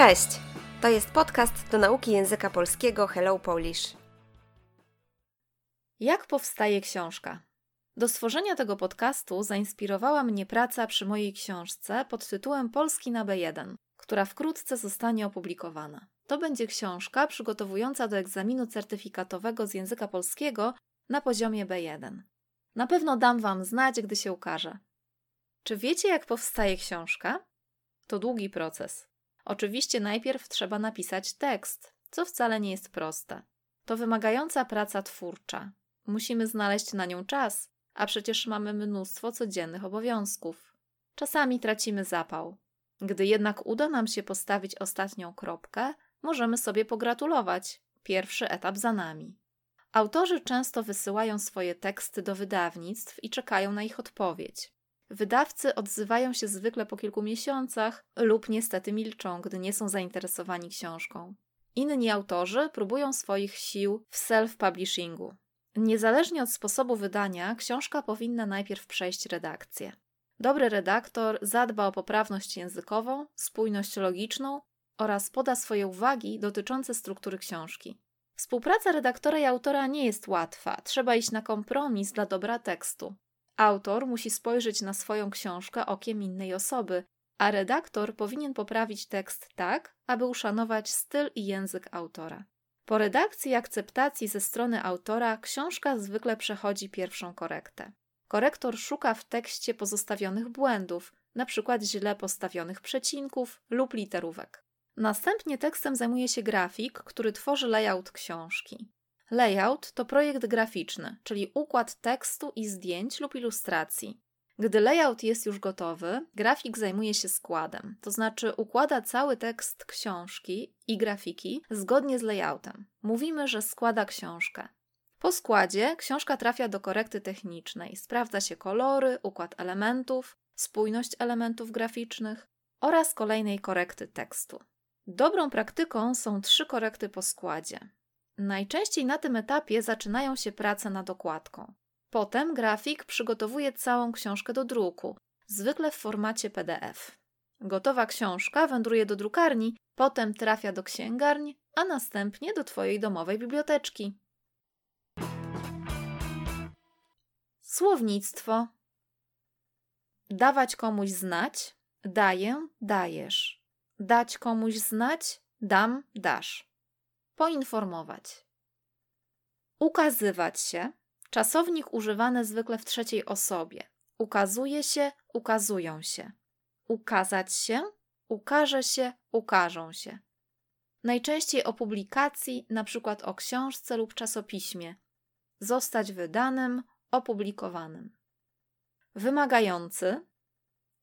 Cześć! To jest podcast do nauki języka polskiego Hello Polish. Jak powstaje książka? Do stworzenia tego podcastu zainspirowała mnie praca przy mojej książce pod tytułem Polski na B1, która wkrótce zostanie opublikowana. To będzie książka przygotowująca do egzaminu certyfikatowego z języka polskiego na poziomie B1. Na pewno dam Wam znać, gdy się ukaże. Czy wiecie, jak powstaje książka? To długi proces. Oczywiście najpierw trzeba napisać tekst, co wcale nie jest proste. To wymagająca praca twórcza. Musimy znaleźć na nią czas, a przecież mamy mnóstwo codziennych obowiązków. Czasami tracimy zapał. Gdy jednak uda nam się postawić ostatnią kropkę, możemy sobie pogratulować. Pierwszy etap za nami. Autorzy często wysyłają swoje teksty do wydawnictw i czekają na ich odpowiedź. Wydawcy odzywają się zwykle po kilku miesiącach lub niestety milczą, gdy nie są zainteresowani książką. Inni autorzy próbują swoich sił w self-publishingu. Niezależnie od sposobu wydania, książka powinna najpierw przejść redakcję. Dobry redaktor zadba o poprawność językową, spójność logiczną oraz poda swoje uwagi dotyczące struktury książki. Współpraca redaktora i autora nie jest łatwa, trzeba iść na kompromis dla dobra tekstu. Autor musi spojrzeć na swoją książkę okiem innej osoby, a redaktor powinien poprawić tekst tak, aby uszanować styl i język autora. Po redakcji i akceptacji ze strony autora książka zwykle przechodzi pierwszą korektę. Korektor szuka w tekście pozostawionych błędów, np. źle postawionych przecinków lub literówek. Następnie tekstem zajmuje się grafik, który tworzy layout książki. Layout to projekt graficzny, czyli układ tekstu i zdjęć lub ilustracji. Gdy layout jest już gotowy, grafik zajmuje się składem, to znaczy układa cały tekst książki i grafiki zgodnie z layoutem. Mówimy, że składa książkę. Po składzie książka trafia do korekty technicznej. Sprawdza się kolory, układ elementów, spójność elementów graficznych oraz kolejnej korekty tekstu. Dobrą praktyką są trzy korekty po składzie. Najczęściej na tym etapie zaczynają się prace nad okładką. Potem grafik przygotowuje całą książkę do druku, zwykle w formacie PDF. Gotowa książka wędruje do drukarni, potem trafia do księgarni, a następnie do Twojej domowej biblioteczki. Słownictwo. Dawać komuś znać, daję, dajesz. Dać komuś znać, dam, dasz poinformować. Ukazywać się. Czasownik używany zwykle w trzeciej osobie. Ukazuje się, ukazują się. Ukazać się, ukaże się, ukażą się. Najczęściej o publikacji, np. o książce lub czasopiśmie. Zostać wydanym, opublikowanym. Wymagający,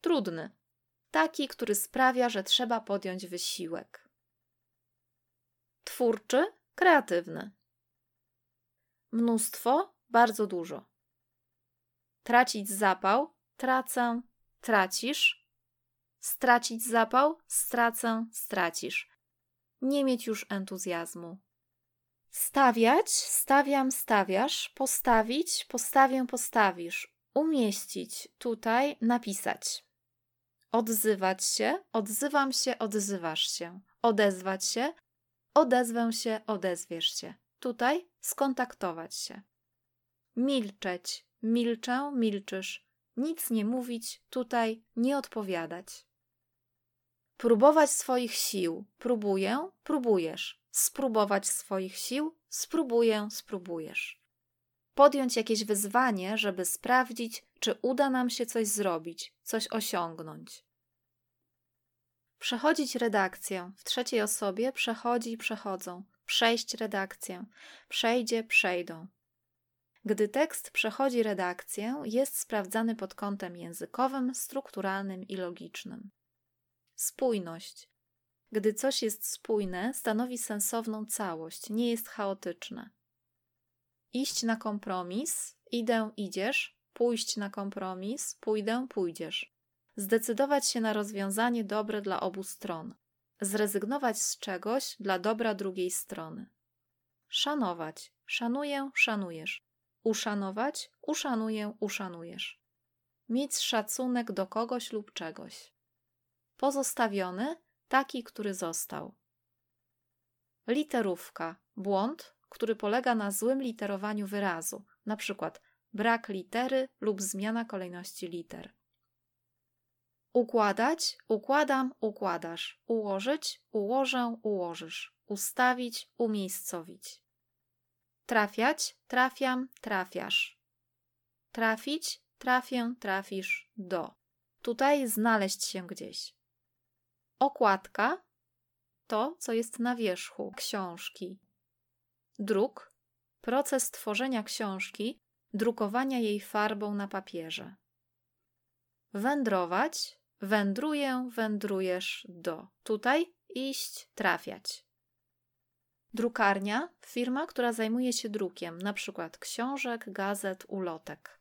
trudny. Taki, który sprawia, że trzeba podjąć wysiłek twórczy, kreatywny. Mnóstwo, bardzo dużo. Tracić zapał, tracę, tracisz. Stracić zapał, stracę, stracisz. Nie mieć już entuzjazmu. Stawiać, stawiam, stawiasz. Postawić, postawię, postawisz. Umieścić, tutaj, napisać. Odzywać się, odzywam się, odzywasz się. Odezwać się, Odezwę się, odezwiesz się. Tutaj skontaktować się. Milczeć, milczę, milczysz. Nic nie mówić, tutaj nie odpowiadać. Próbować swoich sił. Próbuję, próbujesz. Spróbować swoich sił. Spróbuję, spróbujesz. Podjąć jakieś wyzwanie, żeby sprawdzić, czy uda nam się coś zrobić, coś osiągnąć. Przechodzić redakcję. W trzeciej osobie przechodzi, przechodzą. Przejść redakcję. Przejdzie, przejdą. Gdy tekst przechodzi redakcję, jest sprawdzany pod kątem językowym, strukturalnym i logicznym. Spójność. Gdy coś jest spójne, stanowi sensowną całość, nie jest chaotyczne. Iść na kompromis, idę, idziesz, pójść na kompromis, pójdę, pójdziesz zdecydować się na rozwiązanie dobre dla obu stron, zrezygnować z czegoś dla dobra drugiej strony. Szanować, szanuję, szanujesz. Uszanować, uszanuję, uszanujesz. Mieć szacunek do kogoś lub czegoś. Pozostawiony, taki, który został. Literówka błąd, który polega na złym literowaniu wyrazu, na przykład brak litery lub zmiana kolejności liter. Układać, układam, układasz. Ułożyć, ułożę, ułożysz. Ustawić, umiejscowić. Trafiać, trafiam, trafiasz. Trafić, trafię, trafisz do. Tutaj znaleźć się gdzieś. Okładka to, co jest na wierzchu książki. Druk proces tworzenia książki, drukowania jej farbą na papierze. Wędrować wędruję, wędrujesz do. Tutaj iść, trafiać. Drukarnia firma, która zajmuje się drukiem, na przykład książek, gazet, ulotek.